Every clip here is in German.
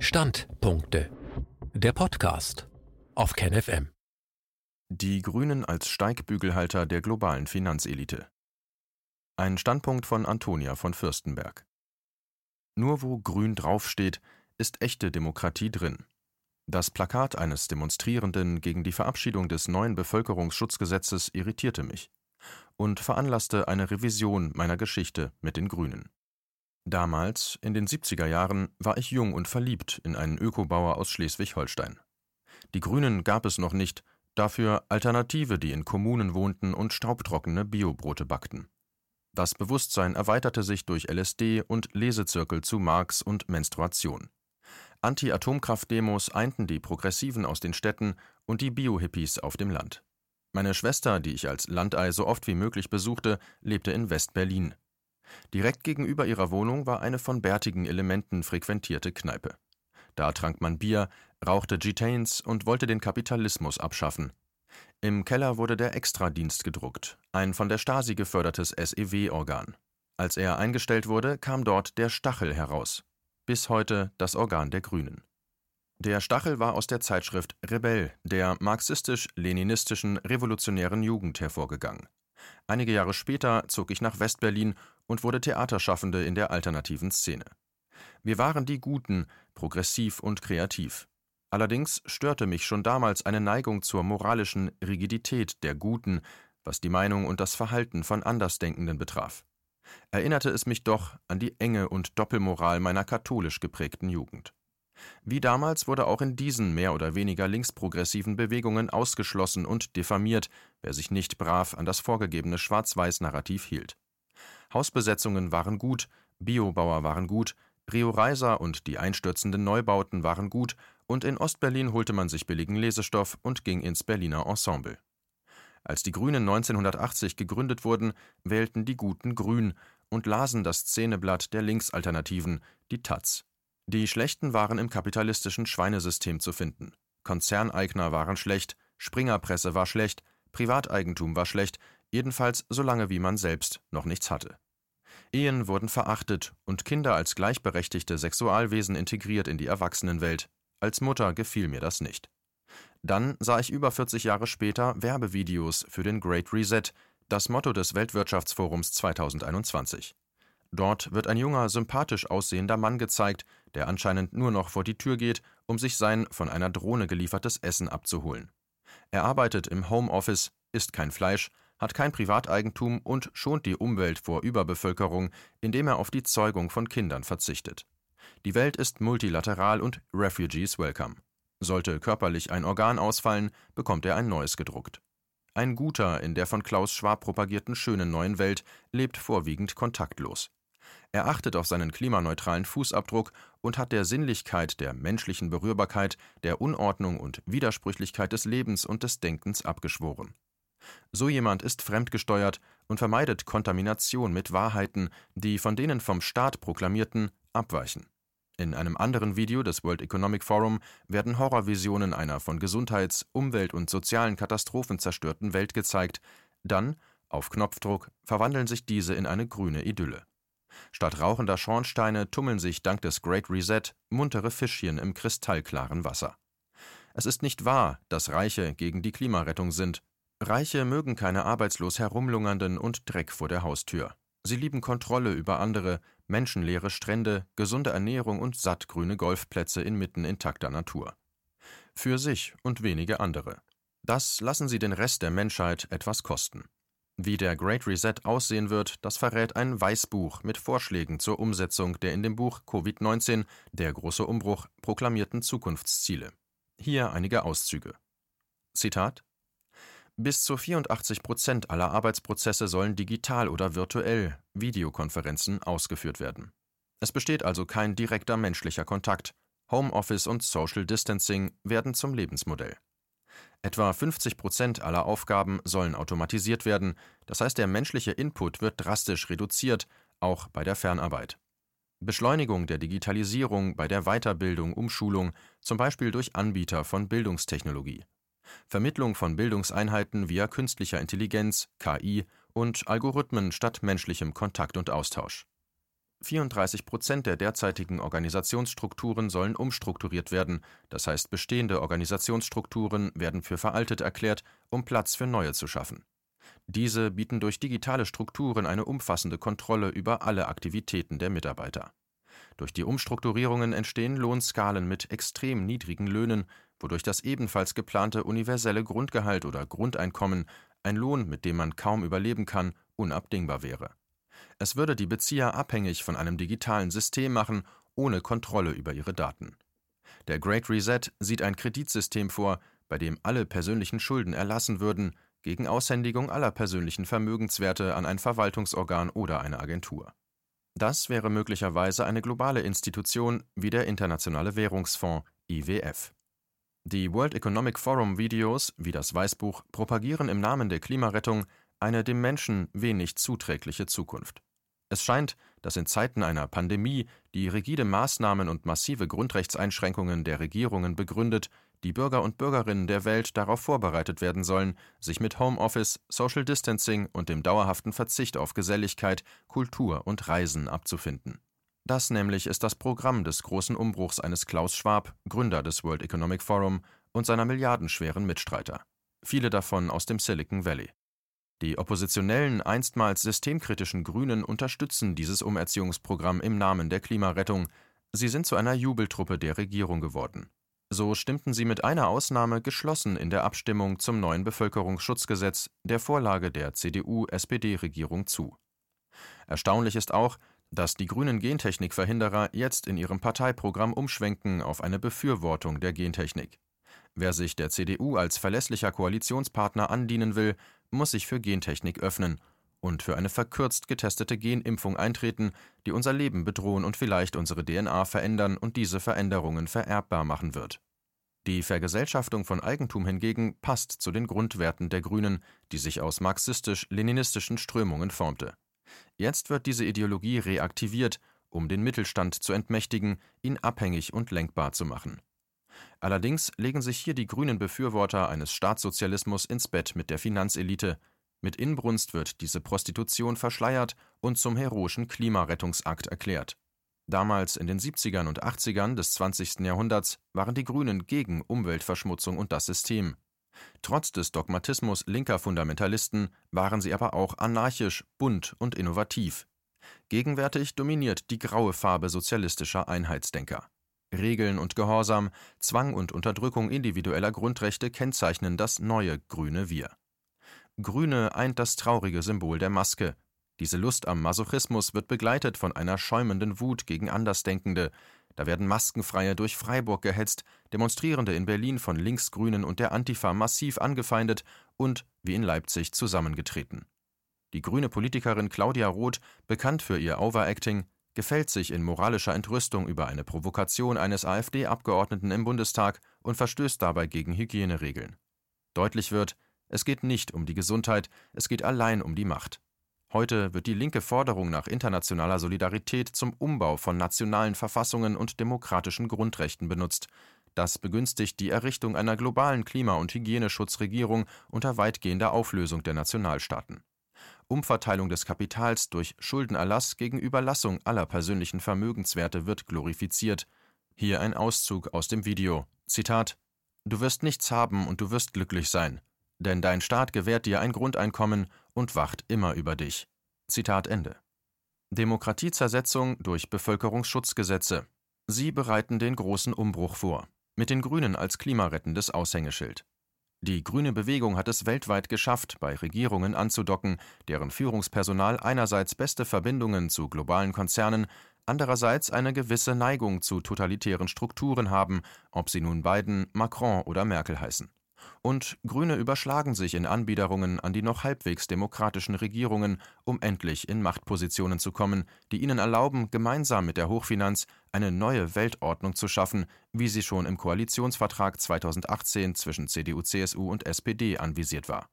Standpunkte. Der Podcast auf KenFM. Die Grünen als Steigbügelhalter der globalen Finanzelite. Ein Standpunkt von Antonia von Fürstenberg. Nur wo grün draufsteht, ist echte Demokratie drin. Das Plakat eines Demonstrierenden gegen die Verabschiedung des neuen Bevölkerungsschutzgesetzes irritierte mich und veranlasste eine Revision meiner Geschichte mit den Grünen. Damals, in den 70er Jahren, war ich jung und verliebt in einen Ökobauer aus Schleswig-Holstein. Die Grünen gab es noch nicht, dafür Alternative, die in Kommunen wohnten und staubtrockene Biobrote backten. Das Bewusstsein erweiterte sich durch LSD und Lesezirkel zu Marx und Menstruation. Anti-Atomkraft-Demos einten die Progressiven aus den Städten und die Bio-Hippies auf dem Land. Meine Schwester, die ich als Landei so oft wie möglich besuchte, lebte in West-Berlin. Direkt gegenüber ihrer Wohnung war eine von bärtigen Elementen frequentierte Kneipe. Da trank man Bier, rauchte Gitanes und wollte den Kapitalismus abschaffen. Im Keller wurde der Extradienst gedruckt, ein von der Stasi gefördertes SEW-Organ. Als er eingestellt wurde, kam dort der Stachel heraus. Bis heute das Organ der Grünen. Der Stachel war aus der Zeitschrift Rebell, der marxistisch-leninistischen revolutionären Jugend hervorgegangen. Einige Jahre später zog ich nach Westberlin und wurde Theaterschaffende in der alternativen Szene. Wir waren die Guten, progressiv und kreativ. Allerdings störte mich schon damals eine Neigung zur moralischen Rigidität der Guten, was die Meinung und das Verhalten von Andersdenkenden betraf. Erinnerte es mich doch an die Enge und Doppelmoral meiner katholisch geprägten Jugend. Wie damals wurde auch in diesen mehr oder weniger linksprogressiven Bewegungen ausgeschlossen und diffamiert, wer sich nicht brav an das vorgegebene Schwarz-Weiß-Narrativ hielt. Hausbesetzungen waren gut, Biobauer waren gut, Rio Reiser und die einstürzenden Neubauten waren gut, und in Ostberlin holte man sich billigen Lesestoff und ging ins Berliner Ensemble. Als die Grünen 1980 gegründet wurden, wählten die Guten Grün und lasen das Szeneblatt der Linksalternativen, die Taz. Die Schlechten waren im kapitalistischen Schweinesystem zu finden. Konzerneigner waren schlecht, Springerpresse war schlecht, Privateigentum war schlecht, jedenfalls solange wie man selbst noch nichts hatte. Ehen wurden verachtet und Kinder als gleichberechtigte Sexualwesen integriert in die Erwachsenenwelt. Als Mutter gefiel mir das nicht. Dann sah ich über 40 Jahre später Werbevideos für den Great Reset, das Motto des Weltwirtschaftsforums 2021. Dort wird ein junger, sympathisch aussehender Mann gezeigt, der anscheinend nur noch vor die Tür geht, um sich sein von einer Drohne geliefertes Essen abzuholen. Er arbeitet im Homeoffice, isst kein Fleisch, hat kein Privateigentum und schont die Umwelt vor Überbevölkerung, indem er auf die Zeugung von Kindern verzichtet. Die Welt ist multilateral und Refugees welcome. Sollte körperlich ein Organ ausfallen, bekommt er ein neues gedruckt. Ein Guter in der von Klaus Schwab propagierten schönen neuen Welt lebt vorwiegend kontaktlos. Er achtet auf seinen klimaneutralen Fußabdruck und hat der Sinnlichkeit, der menschlichen Berührbarkeit, der Unordnung und Widersprüchlichkeit des Lebens und des Denkens abgeschworen. So jemand ist fremdgesteuert und vermeidet Kontamination mit Wahrheiten, die von denen vom Staat proklamierten abweichen. In einem anderen Video des World Economic Forum werden Horrorvisionen einer von Gesundheits-, Umwelt- und sozialen Katastrophen zerstörten Welt gezeigt, dann, auf Knopfdruck, verwandeln sich diese in eine grüne Idylle. Statt rauchender Schornsteine tummeln sich dank des Great Reset muntere Fischchen im kristallklaren Wasser. Es ist nicht wahr, dass Reiche gegen die Klimarettung sind. Reiche mögen keine arbeitslos herumlungernden und Dreck vor der Haustür. Sie lieben Kontrolle über andere, menschenleere Strände, gesunde Ernährung und sattgrüne Golfplätze inmitten intakter Natur. Für sich und wenige andere. Das lassen sie den Rest der Menschheit etwas kosten. Wie der Great Reset aussehen wird, das verrät ein Weißbuch mit Vorschlägen zur Umsetzung der in dem Buch Covid-19 Der große Umbruch proklamierten Zukunftsziele. Hier einige Auszüge. Zitat bis zu 84 Prozent aller Arbeitsprozesse sollen digital oder virtuell Videokonferenzen ausgeführt werden. Es besteht also kein direkter menschlicher Kontakt. Homeoffice und Social Distancing werden zum Lebensmodell. Etwa 50 Prozent aller Aufgaben sollen automatisiert werden, das heißt der menschliche Input wird drastisch reduziert, auch bei der Fernarbeit. Beschleunigung der Digitalisierung bei der Weiterbildung, Umschulung, zum Beispiel durch Anbieter von Bildungstechnologie. Vermittlung von Bildungseinheiten via künstlicher Intelligenz, KI und Algorithmen statt menschlichem Kontakt und Austausch. 34 Prozent der derzeitigen Organisationsstrukturen sollen umstrukturiert werden, das heißt bestehende Organisationsstrukturen werden für veraltet erklärt, um Platz für neue zu schaffen. Diese bieten durch digitale Strukturen eine umfassende Kontrolle über alle Aktivitäten der Mitarbeiter. Durch die Umstrukturierungen entstehen Lohnskalen mit extrem niedrigen Löhnen, wodurch das ebenfalls geplante universelle Grundgehalt oder Grundeinkommen, ein Lohn, mit dem man kaum überleben kann, unabdingbar wäre. Es würde die Bezieher abhängig von einem digitalen System machen, ohne Kontrolle über ihre Daten. Der Great Reset sieht ein Kreditsystem vor, bei dem alle persönlichen Schulden erlassen würden, gegen Aushändigung aller persönlichen Vermögenswerte an ein Verwaltungsorgan oder eine Agentur. Das wäre möglicherweise eine globale Institution wie der Internationale Währungsfonds IWF. Die World Economic Forum Videos wie das Weißbuch propagieren im Namen der Klimarettung eine dem Menschen wenig zuträgliche Zukunft. Es scheint, dass in Zeiten einer Pandemie die rigide Maßnahmen und massive Grundrechtseinschränkungen der Regierungen begründet, die Bürger und Bürgerinnen der Welt darauf vorbereitet werden sollen, sich mit Homeoffice, Social Distancing und dem dauerhaften Verzicht auf Geselligkeit, Kultur und Reisen abzufinden. Das nämlich ist das Programm des großen Umbruchs eines Klaus Schwab, Gründer des World Economic Forum, und seiner milliardenschweren Mitstreiter. Viele davon aus dem Silicon Valley. Die oppositionellen, einstmals systemkritischen Grünen unterstützen dieses Umerziehungsprogramm im Namen der Klimarettung. Sie sind zu einer Jubeltruppe der Regierung geworden. So stimmten sie mit einer Ausnahme geschlossen in der Abstimmung zum neuen Bevölkerungsschutzgesetz, der Vorlage der CDU-SPD-Regierung zu. Erstaunlich ist auch, dass die grünen Gentechnikverhinderer jetzt in ihrem Parteiprogramm umschwenken auf eine Befürwortung der Gentechnik. Wer sich der CDU als verlässlicher Koalitionspartner andienen will, muss sich für Gentechnik öffnen und für eine verkürzt getestete Genimpfung eintreten, die unser Leben bedrohen und vielleicht unsere DNA verändern und diese Veränderungen vererbbar machen wird. Die Vergesellschaftung von Eigentum hingegen passt zu den Grundwerten der Grünen, die sich aus marxistisch-leninistischen Strömungen formte. Jetzt wird diese Ideologie reaktiviert, um den Mittelstand zu entmächtigen, ihn abhängig und lenkbar zu machen. Allerdings legen sich hier die grünen Befürworter eines Staatssozialismus ins Bett mit der Finanzelite. Mit Inbrunst wird diese Prostitution verschleiert und zum heroischen Klimarettungsakt erklärt. Damals in den 70ern und 80ern des 20. Jahrhunderts waren die Grünen gegen Umweltverschmutzung und das System. Trotz des Dogmatismus linker Fundamentalisten waren sie aber auch anarchisch, bunt und innovativ. Gegenwärtig dominiert die graue Farbe sozialistischer Einheitsdenker. Regeln und Gehorsam, Zwang und Unterdrückung individueller Grundrechte kennzeichnen das neue grüne Wir. Grüne eint das traurige Symbol der Maske. Diese Lust am Masochismus wird begleitet von einer schäumenden Wut gegen Andersdenkende. Da werden Maskenfreie durch Freiburg gehetzt, Demonstrierende in Berlin von Linksgrünen und der Antifa massiv angefeindet und, wie in Leipzig, zusammengetreten. Die grüne Politikerin Claudia Roth, bekannt für ihr Overacting, gefällt sich in moralischer Entrüstung über eine Provokation eines AfD-Abgeordneten im Bundestag und verstößt dabei gegen Hygieneregeln. Deutlich wird, es geht nicht um die Gesundheit, es geht allein um die Macht. Heute wird die linke Forderung nach internationaler Solidarität zum Umbau von nationalen Verfassungen und demokratischen Grundrechten benutzt. Das begünstigt die Errichtung einer globalen Klima- und Hygieneschutzregierung unter weitgehender Auflösung der Nationalstaaten. Umverteilung des Kapitals durch Schuldenerlass gegen Überlassung aller persönlichen Vermögenswerte wird glorifiziert. Hier ein Auszug aus dem Video. Zitat Du wirst nichts haben und du wirst glücklich sein, denn dein Staat gewährt dir ein Grundeinkommen und wacht immer über dich. Zitat Ende. Demokratiezersetzung durch Bevölkerungsschutzgesetze. Sie bereiten den großen Umbruch vor, mit den Grünen als klimarettendes Aushängeschild. Die grüne Bewegung hat es weltweit geschafft, bei Regierungen anzudocken, deren Führungspersonal einerseits beste Verbindungen zu globalen Konzernen, andererseits eine gewisse Neigung zu totalitären Strukturen haben, ob sie nun Biden, Macron oder Merkel heißen. Und Grüne überschlagen sich in Anbiederungen an die noch halbwegs demokratischen Regierungen, um endlich in Machtpositionen zu kommen, die ihnen erlauben, gemeinsam mit der Hochfinanz eine neue Weltordnung zu schaffen, wie sie schon im Koalitionsvertrag 2018 zwischen CDU, CSU und SPD anvisiert war.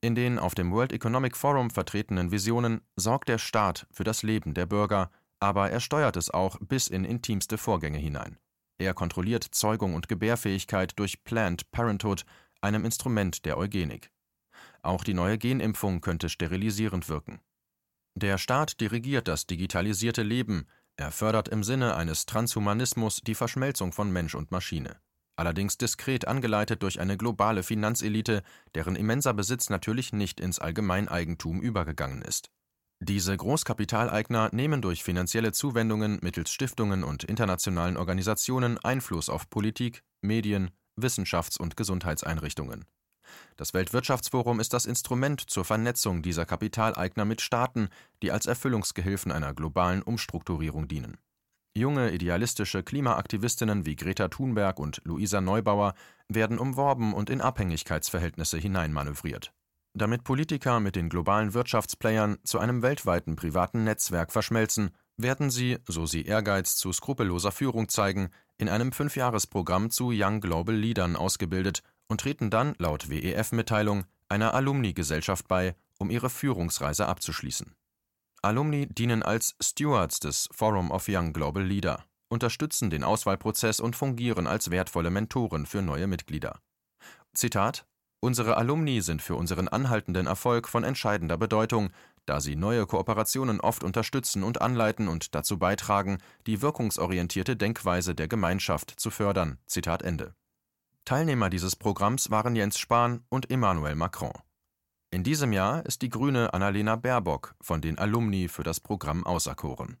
In den auf dem World Economic Forum vertretenen Visionen sorgt der Staat für das Leben der Bürger, aber er steuert es auch bis in intimste Vorgänge hinein. Er kontrolliert Zeugung und Gebärfähigkeit durch Planned Parenthood, einem Instrument der Eugenik. Auch die neue Genimpfung könnte sterilisierend wirken. Der Staat dirigiert das digitalisierte Leben, er fördert im Sinne eines Transhumanismus die Verschmelzung von Mensch und Maschine. Allerdings diskret angeleitet durch eine globale Finanzelite, deren immenser Besitz natürlich nicht ins Allgemeineigentum übergegangen ist. Diese Großkapitaleigner nehmen durch finanzielle Zuwendungen mittels Stiftungen und internationalen Organisationen Einfluss auf Politik, Medien, Wissenschafts- und Gesundheitseinrichtungen. Das Weltwirtschaftsforum ist das Instrument zur Vernetzung dieser Kapitaleigner mit Staaten, die als Erfüllungsgehilfen einer globalen Umstrukturierung dienen. Junge idealistische Klimaaktivistinnen wie Greta Thunberg und Luisa Neubauer werden umworben und in Abhängigkeitsverhältnisse hineinmanövriert. Damit Politiker mit den globalen Wirtschaftsplayern zu einem weltweiten privaten Netzwerk verschmelzen, werden sie, so sie Ehrgeiz zu skrupelloser Führung zeigen, in einem Fünfjahresprogramm zu Young Global Leadern ausgebildet und treten dann laut WEF-Mitteilung einer Alumni-Gesellschaft bei, um ihre Führungsreise abzuschließen. Alumni dienen als Stewards des Forum of Young Global Leader, unterstützen den Auswahlprozess und fungieren als wertvolle Mentoren für neue Mitglieder. Zitat Unsere Alumni sind für unseren anhaltenden Erfolg von entscheidender Bedeutung, da sie neue Kooperationen oft unterstützen und anleiten und dazu beitragen, die wirkungsorientierte Denkweise der Gemeinschaft zu fördern. Zitat Ende. Teilnehmer dieses Programms waren Jens Spahn und Emmanuel Macron. In diesem Jahr ist die Grüne Annalena Baerbock von den Alumni für das Programm auserkoren